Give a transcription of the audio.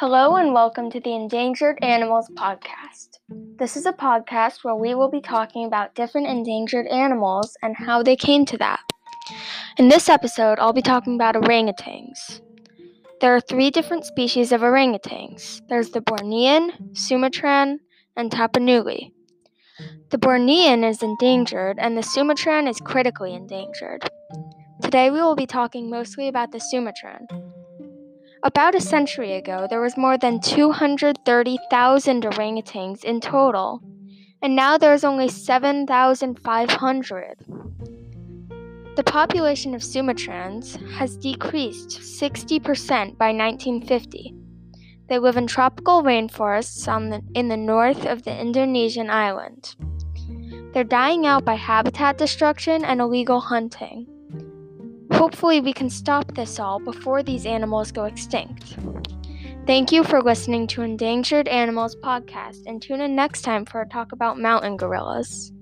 Hello and welcome to the Endangered Animals Podcast. This is a podcast where we will be talking about different endangered animals and how they came to that. In this episode, I'll be talking about orangutans. There are three different species of orangutans there's the Bornean, Sumatran, and Tapanuli. The Bornean is endangered, and the Sumatran is critically endangered. Today, we will be talking mostly about the Sumatran. About a century ago, there was more than 230,000 orangutans in total, and now there is only 7,500. The population of Sumatrans has decreased 60% by 1950. They live in tropical rainforests the, in the north of the Indonesian island. They're dying out by habitat destruction and illegal hunting. Hopefully, we can stop this all before these animals go extinct. Thank you for listening to Endangered Animals Podcast and tune in next time for a talk about mountain gorillas.